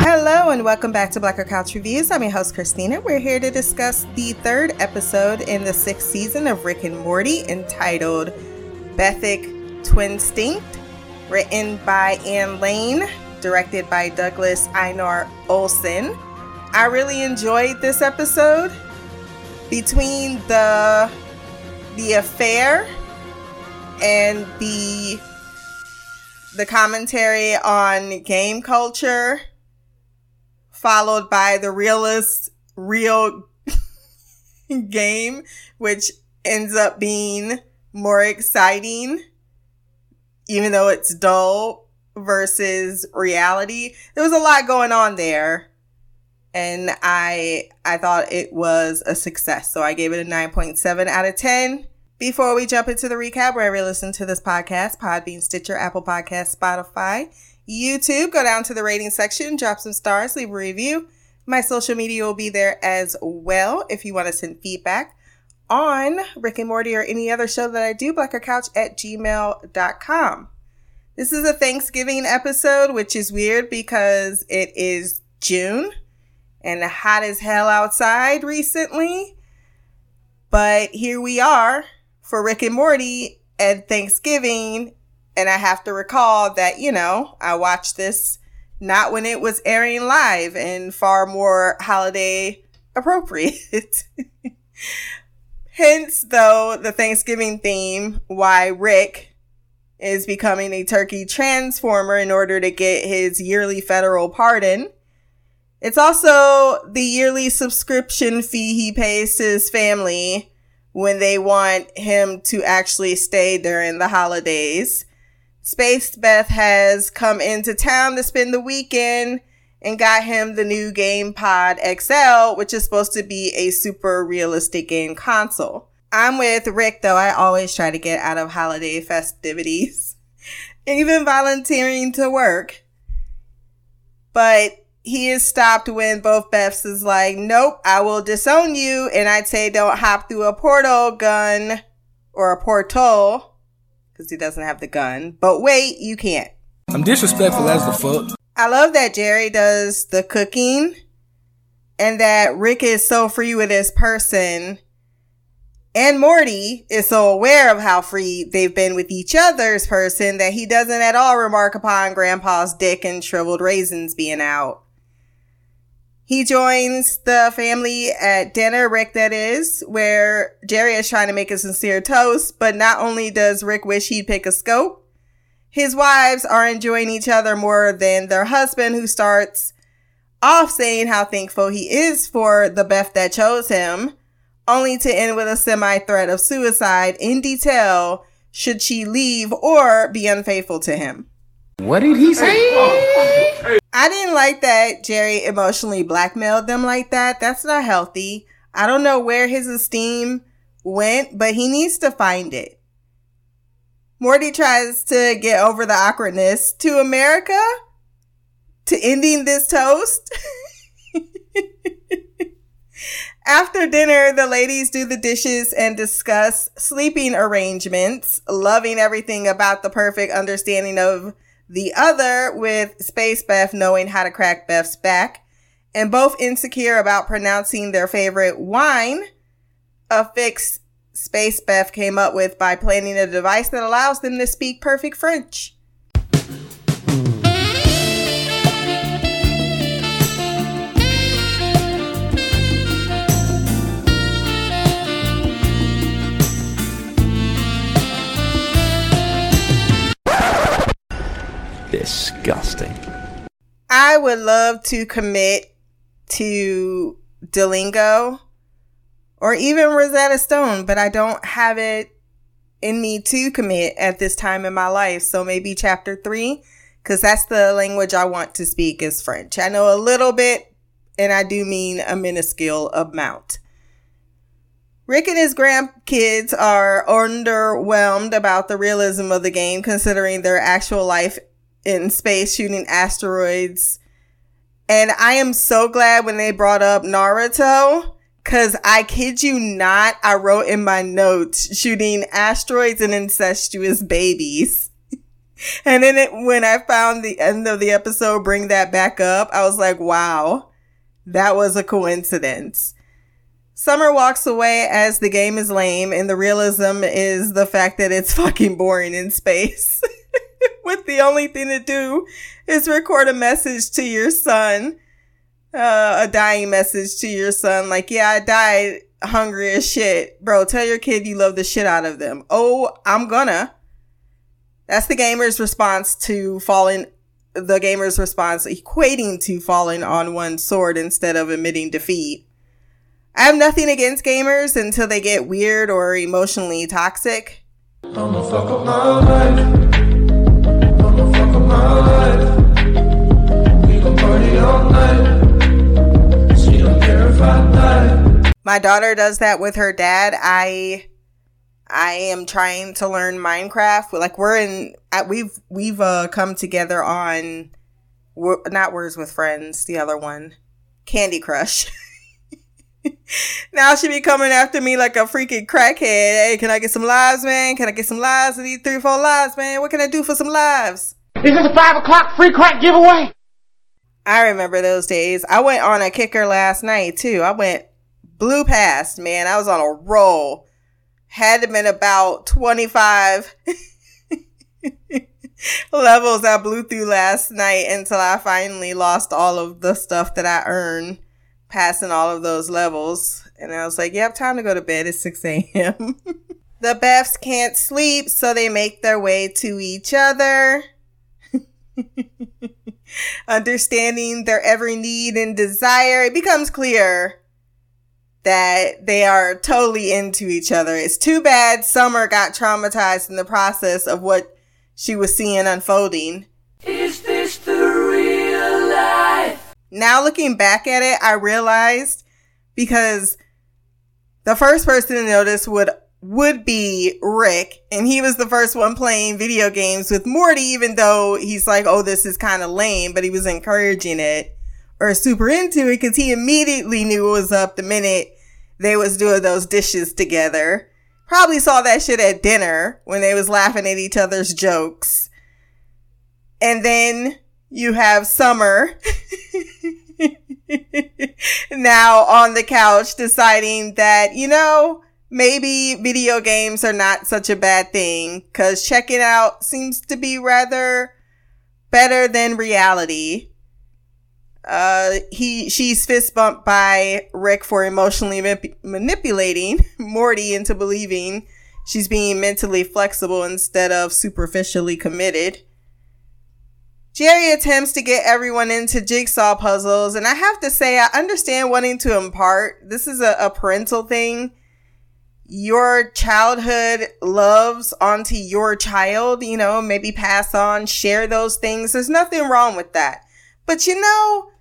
Hello and welcome back to Black Girl Couch Reviews. I'm your host Christina. We're here to discuss the third episode in the sixth season of Rick and Morty entitled Bethic Twinstinct, written by Anne Lane, directed by Douglas Einar Olsen. I really enjoyed this episode. Between the the affair and the the commentary on game culture followed by the realist real game, which ends up being more exciting, even though it's dull versus reality. There was a lot going on there. And I I thought it was a success. So I gave it a 9.7 out of 10. Before we jump into the recap, wherever you listen to this podcast, Podbean, Stitcher, Apple Podcast, Spotify, YouTube. Go down to the rating section, drop some stars, leave a review. My social media will be there as well if you want to send feedback on Rick and Morty or any other show that I do, blackgirlcouch at gmail.com. This is a Thanksgiving episode, which is weird because it is June and hot as hell outside recently. But here we are for Rick and Morty and Thanksgiving and I have to recall that, you know, I watched this not when it was airing live and far more holiday appropriate. Hence, though, the Thanksgiving theme, why Rick is becoming a turkey transformer in order to get his yearly federal pardon. It's also the yearly subscription fee he pays to his family when they want him to actually stay during the holidays. Space Beth has come into town to spend the weekend and got him the new Game Pod XL, which is supposed to be a super realistic game console. I'm with Rick though. I always try to get out of holiday festivities, even volunteering to work. But he is stopped when both Beths is like, nope, I will disown you. And I'd say don't hop through a portal gun or a portal because he doesn't have the gun. But wait, you can't. I'm disrespectful as the fuck. I love that Jerry does the cooking and that Rick is so free with his person. And Morty is so aware of how free they've been with each other's person that he doesn't at all remark upon Grandpa's dick and shriveled raisins being out. He joins the family at dinner, Rick that is, where Jerry is trying to make a sincere toast, but not only does Rick wish he'd pick a scope, his wives are enjoying each other more than their husband who starts off saying how thankful he is for the Beth that chose him, only to end with a semi threat of suicide in detail should she leave or be unfaithful to him. What did he say? I didn't like that Jerry emotionally blackmailed them like that. That's not healthy. I don't know where his esteem went, but he needs to find it. Morty tries to get over the awkwardness to America, to ending this toast. After dinner, the ladies do the dishes and discuss sleeping arrangements, loving everything about the perfect understanding of the other with Space Beth knowing how to crack Beth's back, and both insecure about pronouncing their favorite wine, a fix Space Beth came up with by planning a device that allows them to speak perfect French. I would love to commit to Duolingo or even Rosetta Stone, but I don't have it in me to commit at this time in my life. So maybe chapter three, because that's the language I want to speak is French. I know a little bit, and I do mean a minuscule amount. Rick and his grandkids are underwhelmed about the realism of the game, considering their actual life in space shooting asteroids. And I am so glad when they brought up Naruto. Cause I kid you not, I wrote in my notes shooting asteroids and incestuous babies. and then it, when I found the end of the episode bring that back up, I was like, wow, that was a coincidence. Summer walks away as the game is lame, and the realism is the fact that it's fucking boring in space. With the only thing to do is record a message to your son, uh, a dying message to your son, like, yeah, I died hungry as shit. Bro, tell your kid you love the shit out of them. Oh, I'm gonna. That's the gamer's response to falling, the gamer's response equating to falling on one sword instead of admitting defeat. I have nothing against gamers until they get weird or emotionally toxic. Fuck up my life. My daughter does that with her dad. I I am trying to learn Minecraft. Like we're in, we've we've uh, come together on, not Words with Friends, the other one, Candy Crush. now she be coming after me like a freaking crackhead. Hey, can I get some lives, man? Can I get some lives? I need three, four lives, man. What can I do for some lives? Is this a five o'clock free crack giveaway? I remember those days. I went on a kicker last night too. I went blew past, man. I was on a roll had been about 25 levels I blew through last night until I finally lost all of the stuff that I earned passing all of those levels. And I was like, yep, time to go to bed at 6 a.m. the Beths can't sleep, so they make their way to each other. Understanding their every need and desire, it becomes clear that they are totally into each other. It's too bad Summer got traumatized in the process of what she was seeing unfolding. Is this the real life? Now looking back at it, I realized because the first person to notice would would be Rick, and he was the first one playing video games with Morty, even though he's like, oh, this is kind of lame, but he was encouraging it or super into it because he immediately knew it was up the minute they was doing those dishes together. Probably saw that shit at dinner when they was laughing at each other's jokes. And then you have Summer now on the couch deciding that, you know, maybe video games are not such a bad thing because checking out seems to be rather better than reality. Uh, he she's fist bumped by Rick for emotionally manipulating Morty into believing she's being mentally flexible instead of superficially committed. Jerry attempts to get everyone into jigsaw puzzles, and I have to say, I understand wanting to impart. This is a, a parental thing. Your childhood loves onto your child, you know, maybe pass on, share those things. There's nothing wrong with that. But you know,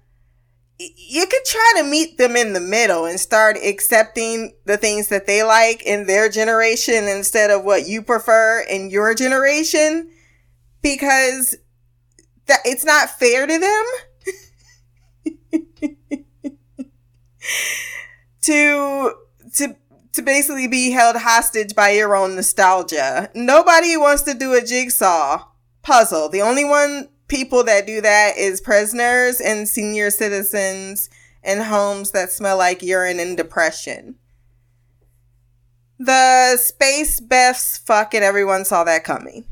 you could try to meet them in the middle and start accepting the things that they like in their generation instead of what you prefer in your generation because that it's not fair to them to to to basically be held hostage by your own nostalgia. Nobody wants to do a jigsaw puzzle. The only one people that do that is prisoners and senior citizens in homes that smell like urine and depression. The space Beths fuck and everyone saw that coming.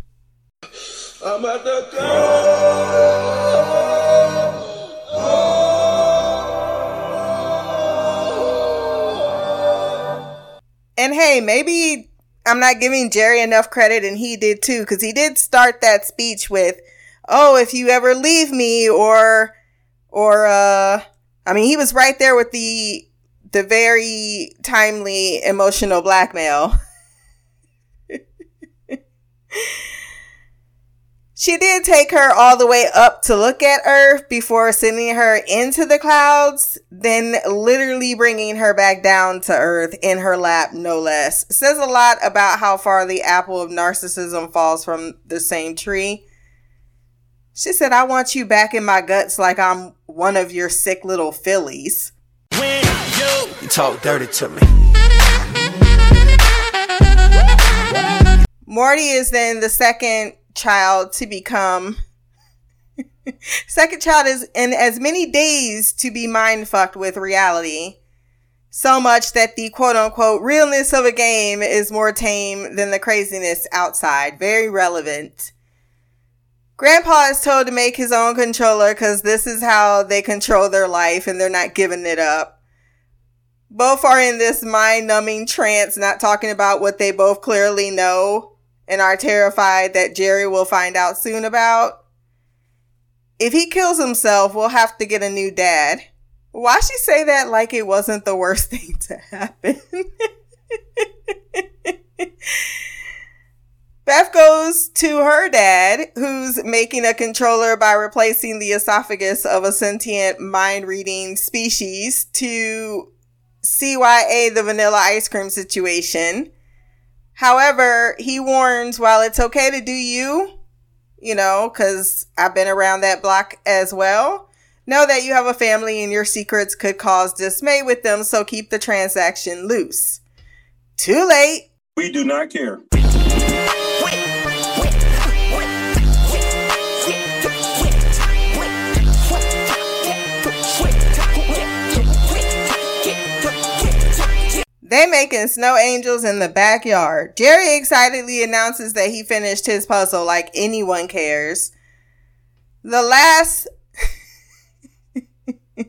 And hey, maybe I'm not giving Jerry enough credit and he did too, because he did start that speech with, oh, if you ever leave me or, or, uh, I mean, he was right there with the, the very timely emotional blackmail. she did take her all the way up to look at Earth before sending her into the clouds, then literally bringing her back down to Earth in her lap, no less. says a lot about how far the apple of narcissism falls from the same tree. She said, I want you back in my guts like I'm one of your sick little fillies. When you, you talk dirty to me. Morty is then the second child to become second child is in as many days to be mind fucked with reality. So much that the quote unquote realness of a game is more tame than the craziness outside. Very relevant. Grandpa is told to make his own controller because this is how they control their life and they're not giving it up. Both are in this mind numbing trance, not talking about what they both clearly know and are terrified that Jerry will find out soon about. If he kills himself, we'll have to get a new dad. Why she say that like it wasn't the worst thing to happen? Beth goes to her dad, who's making a controller by replacing the esophagus of a sentient mind reading species to CYA the vanilla ice cream situation. However, he warns while it's okay to do you, you know, because I've been around that block as well, know that you have a family and your secrets could cause dismay with them, so keep the transaction loose. Too late. We do not care. They making snow angels in the backyard. Jerry excitedly announces that he finished his puzzle like anyone cares. The last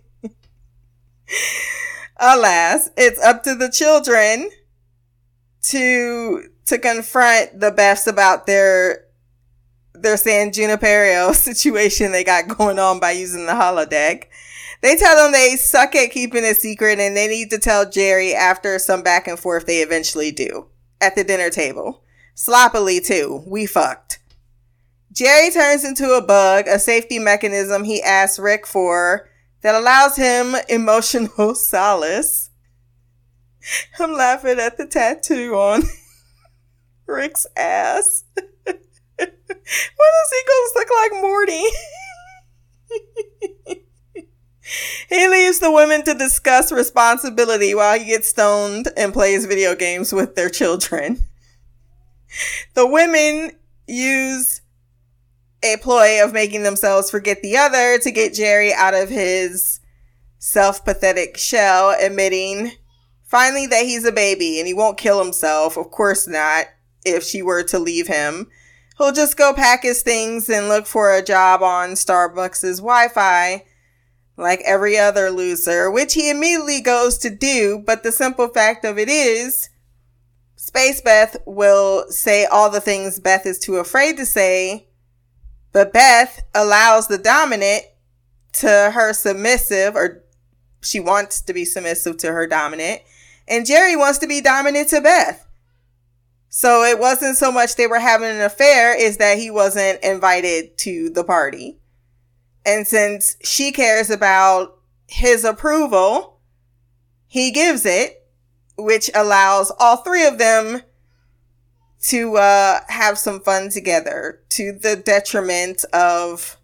Alas, it's up to the children to to confront the Beths about their their San Junipero situation they got going on by using the holodeck. They tell them they suck at keeping a secret and they need to tell Jerry after some back and forth they eventually do. At the dinner table. Sloppily too. We fucked. Jerry turns into a bug, a safety mechanism he asks Rick for that allows him emotional solace. I'm laughing at the tattoo on Rick's ass. Why does he go look like Morty? He leaves the women to discuss responsibility while he gets stoned and plays video games with their children. The women use a ploy of making themselves forget the other to get Jerry out of his self pathetic shell, admitting finally that he's a baby and he won't kill himself. Of course not, if she were to leave him. He'll just go pack his things and look for a job on Starbucks' Wi Fi like every other loser, which he immediately goes to do. But the simple fact of it is, Space Beth will say all the things Beth is too afraid to say, but Beth allows the dominant to her submissive, or she wants to be submissive to her dominant, and Jerry wants to be dominant to Beth. So it wasn't so much they were having an affair, is that he wasn't invited to the party. And since she cares about his approval, he gives it, which allows all three of them to uh, have some fun together to the detriment of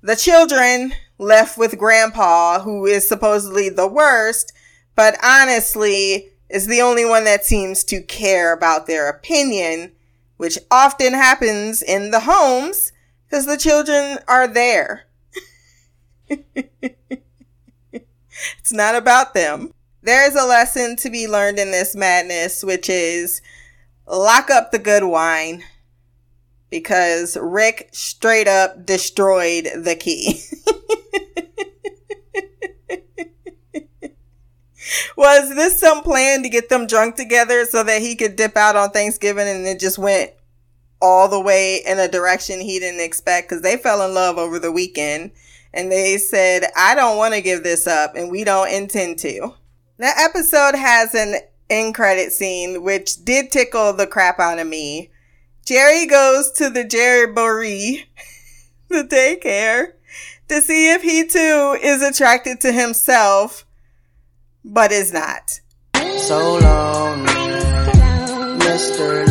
the children left with grandpa, who is supposedly the worst, but honestly is the only one that seems to care about their opinion, which often happens in the homes because the children are there. it's not about them. There is a lesson to be learned in this madness, which is lock up the good wine because Rick straight up destroyed the key. Was this some plan to get them drunk together so that he could dip out on Thanksgiving and it just went all the way in a direction he didn't expect? Because they fell in love over the weekend and they said, I don't want to give this up and we don't intend to. The episode has an end credit scene, which did tickle the crap out of me. Jerry goes to the Jerryboree, the daycare, to see if he too is attracted to himself, but is not. So long, Mr.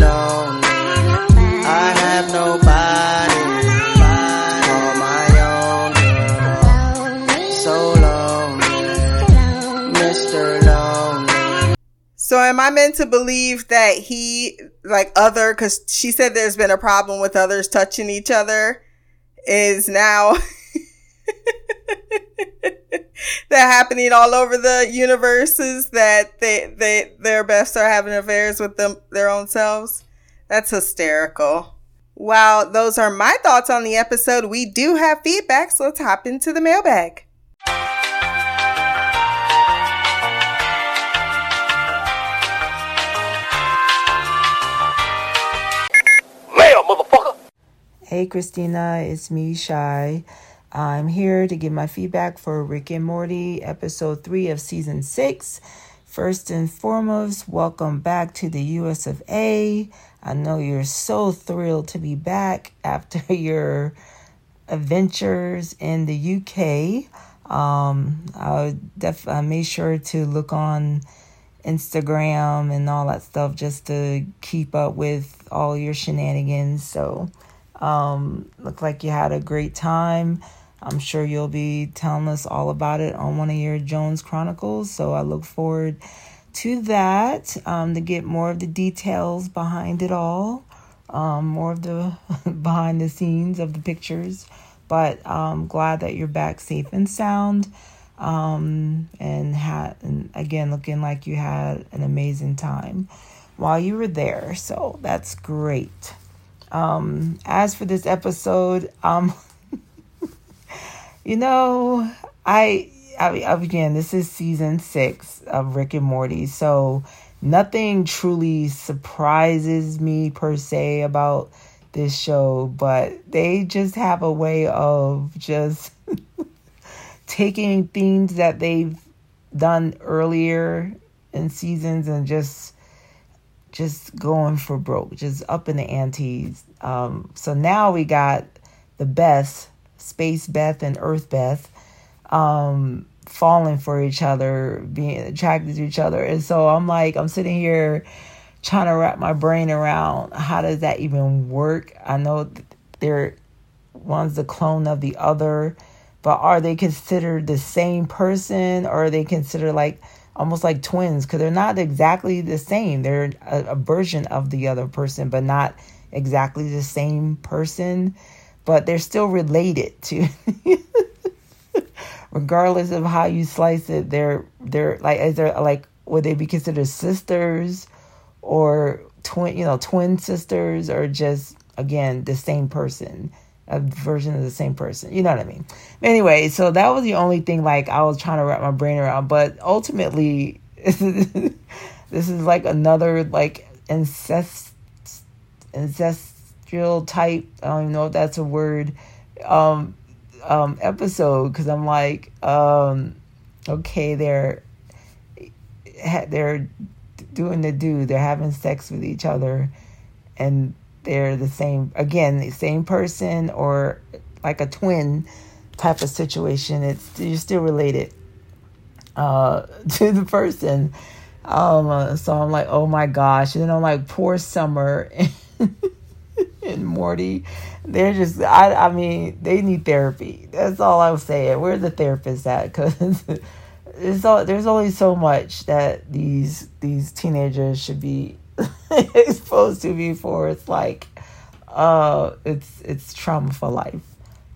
So am I meant to believe that he, like other, cause she said there's been a problem with others touching each other, is now that happening all over the universes that they, they, their best are having affairs with them, their own selves? That's hysterical. While those are my thoughts on the episode, we do have feedback, so let's hop into the mailbag. Hey Christina, it's me, Shy. I'm here to give my feedback for Rick and Morty, episode 3 of season 6. First and foremost, welcome back to the US of A. I know you're so thrilled to be back after your adventures in the UK. Um, I def I made sure to look on Instagram and all that stuff just to keep up with all your shenanigans. So, um, look like you had a great time. I'm sure you'll be telling us all about it on one of your Jones Chronicles. So I look forward to that um, to get more of the details behind it all, um, more of the behind the scenes of the pictures. But I'm glad that you're back safe and sound. Um, and had and again looking like you had an amazing time while you were there. So that's great. Um, as for this episode, um, you know, I, I, again, this is season six of Rick and Morty, so nothing truly surprises me per se about this show, but they just have a way of just taking things that they've done earlier in seasons and just just going for broke, just up in the antes. Um, so now we got the best, Space Beth and Earth Beth, um, falling for each other, being attracted to each other. And so I'm like, I'm sitting here trying to wrap my brain around how does that even work? I know they're one's the clone of the other, but are they considered the same person or are they considered like almost like twins? Because they're not exactly the same. They're a, a version of the other person, but not exactly the same person. But they're still related to. regardless of how you slice it, they're they're like is there like would they be considered sisters or twin you know twin sisters or just again the same person a version of the same person. You know what i mean? Anyway so that was the only thing like i was trying to wrap my brain around. But ultimately this is like another like incest ancestral type i don't even know if that's a word um um episode. Because i'm like um okay they're they're doing the do. They're having sex with each other, and they're the same again, the same person or like a twin type of situation. It's you're still related uh, to the person. Um, uh, so I'm like, oh my gosh, and then I'm like, poor Summer and, Morty. They're just, I, I mean, they need therapy. That's all I was saying. Where the therapist at? Because there's all, there's only so much that these these teenagers should be exposed to before. It's like uh it's it's trauma for life.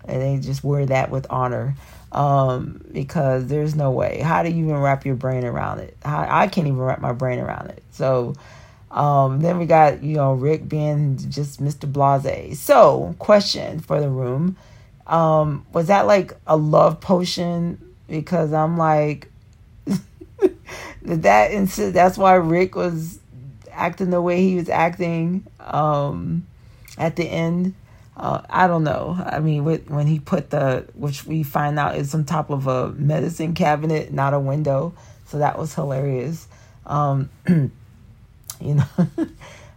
And they just wear that with honor. Um because there's no way. How do you even wrap your brain around it? I can't even wrap my brain around it. So um then we got you know rick being just mr blase. So question for the room. Um was that like a love potion? Because I'm like that and that's why Rick was acting the way he was acting um, at the end. Uh, I don't know. I mean, when he put the, which we find out is on top of a medicine cabinet, not a window. So that was hilarious. Um, you know,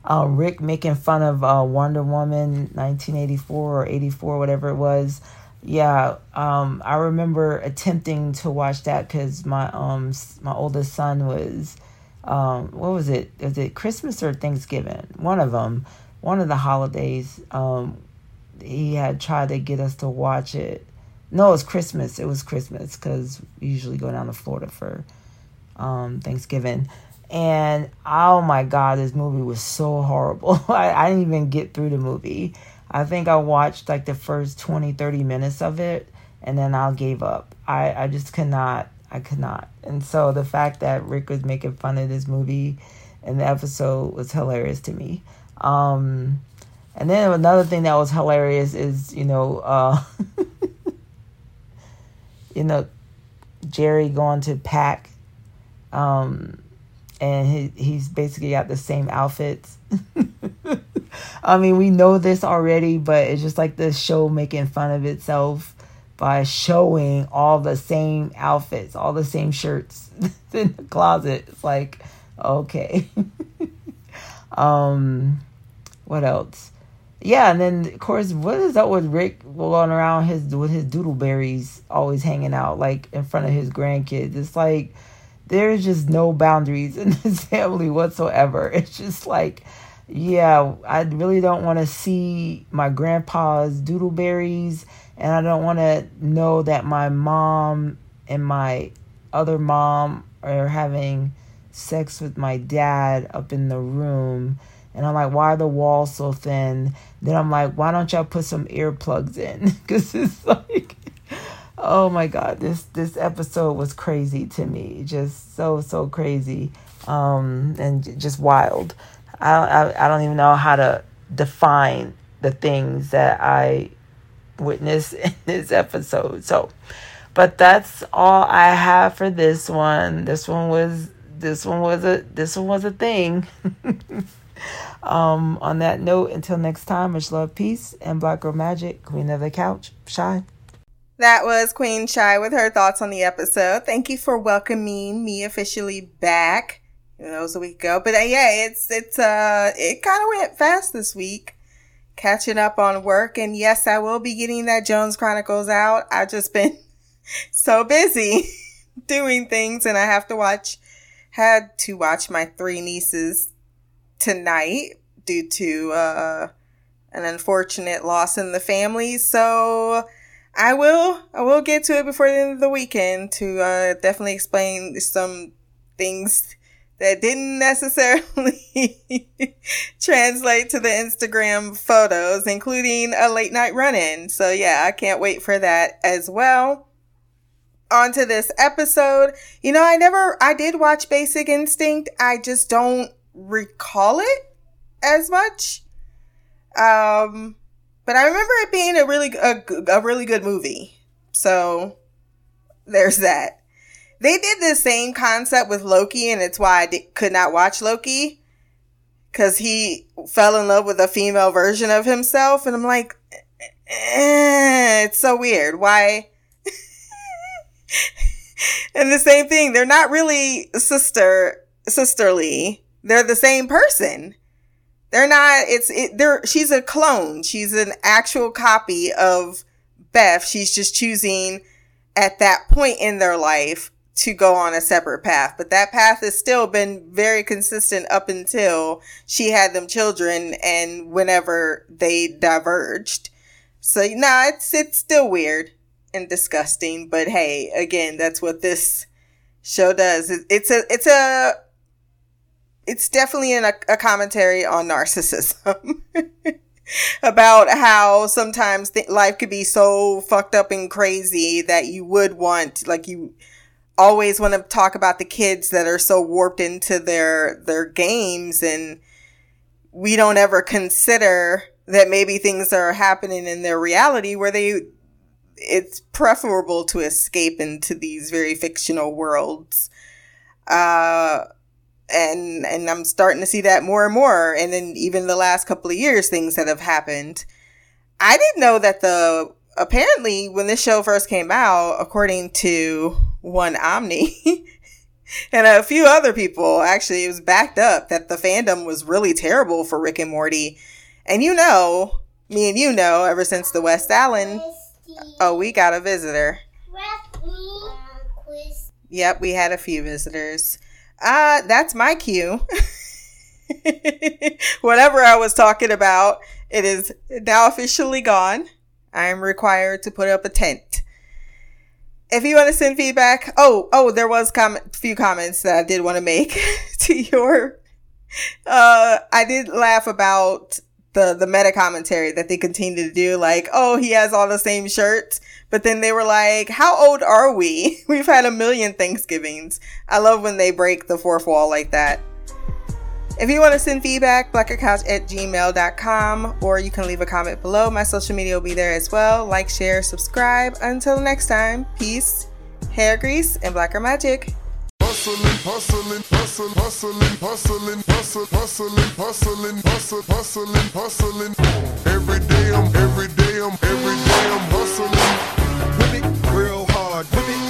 uh, Rick making fun of uh, Wonder Woman 1984 or 84, whatever it was yeah um i remember attempting to watch that because my um my oldest son was um what was it was it christmas or thanksgiving one of them one of the holidays um he had tried to get us to watch it no it was christmas it was christmas because we usually go down to florida for um thanksgiving And oh my god, this movie was so horrible. I, I didn't even get through the movie. I think I watched like the first 20, 30 minutes of it and then I gave up. I, I just could not. I could not. And so the fact that Rick was making fun of this movie in the episode was hilarious to me. Um, and then another thing that was hilarious is, you know, uh, you know, Jerry going to pack, um, and he he's basically got the same outfits. I mean, we know this already, but it's just like the show making fun of itself by showing all the same outfits, all the same shirts in the closet. It's like, okay. um, what else? Yeah, and then of course, what is up with Rick going around his with his doodleberries always hanging out like in front of his grandkids? It's like there's just no boundaries in this family whatsoever. It's just like, yeah, I really don't want to see my grandpa's doodleberries, and I don't want to know that my mom and my other mom are having sex with my dad up in the room and I'm like, why are the walls so thin? Then I'm like, why don't y'all put some earplugs in? Because it's like, oh my god, this this episode was crazy to me, just so so crazy, um, and just wild. I, I I don't even know how to define the things that I witnessed in this episode. So, but that's all I have for this one. This one was this one was a this one was a thing. Um, on that note, until next time, much love, peace, and Black Girl Magic, Queen of the Couch, Shy. That was Queen Shy with her thoughts on the episode. Thank you for welcoming me officially back. That was a week ago, but uh, yeah, it's it's uh it kind of went fast this week. Catching up on work, and yes, I will be getting that Jones Chronicles out. I've just been so busy doing things, and I have to watch had to watch my three nieces tonight due to uh, an unfortunate loss in the family. So I will I will get to it before the end of the weekend to uh, definitely explain some things that didn't necessarily translate to the Instagram photos, including a late night run in. So, yeah, I can't wait for that as well. On to this episode. You know, I never, I did watch Basic Instinct. I just don't recall it as much. Um, but I remember it being a really a, a really good movie. So there's that. They did the same concept with Loki, and it's why I could not watch Loki because he fell in love with a female version of himself, and I'm like, eh, it's so weird. Why? and the same thing, they're not really sister sisterly they're the same person. They're not, it's, it, they're, she's a clone. She's an actual copy of Beth. She's just choosing at that point in their life to go on a separate path. But that path has still been very consistent up until she had them children and whenever they diverged. So no, nah, it's it's still weird and disgusting, but hey, again, that's what this show does. It's a it's a it's definitely in a, a commentary on narcissism. about how sometimes th- life could be so fucked up and crazy that you would want like you always want to talk about the kids that are so warped into their their games and we don't ever consider that maybe things are happening in their reality where they it's preferable to escape into these very fictional worlds uh and and I'm starting to see that more and more. And then even the last couple of years, things that have happened. I didn't know that the apparently when this show first came out, according to one Omni and a few other people, actually it was backed up that the fandom was really terrible for Rick and Morty. And you know, me and you know, ever since the West Allen, oh, we got a visitor. Yep, we had a few visitors. Uh, that's my cue. Whatever I was talking about, it is now officially gone. I am required to put up a tent. If you want to send feedback, oh, oh, there was comment, few comments that I did want to make to your, uh, I did laugh about the, the meta commentary that they continue to do. Like, oh, he has all the same shirts. But then they were like, how old are we? We've had a million Thanksgivings. I love when they break the fourth wall like that. If you want to send feedback, blackgirlcouch at gmail.com, or you can leave a comment below. My social media will be there as well. Like, share, subscribe. Until next time, peace, hair grease, and blacker magic. Hustling, hustling, hustling, hustling, hustling, hustling, hustling, hustling. Every day I'm, every day I'm, every day I'm hustling. Whip it real hard, whip it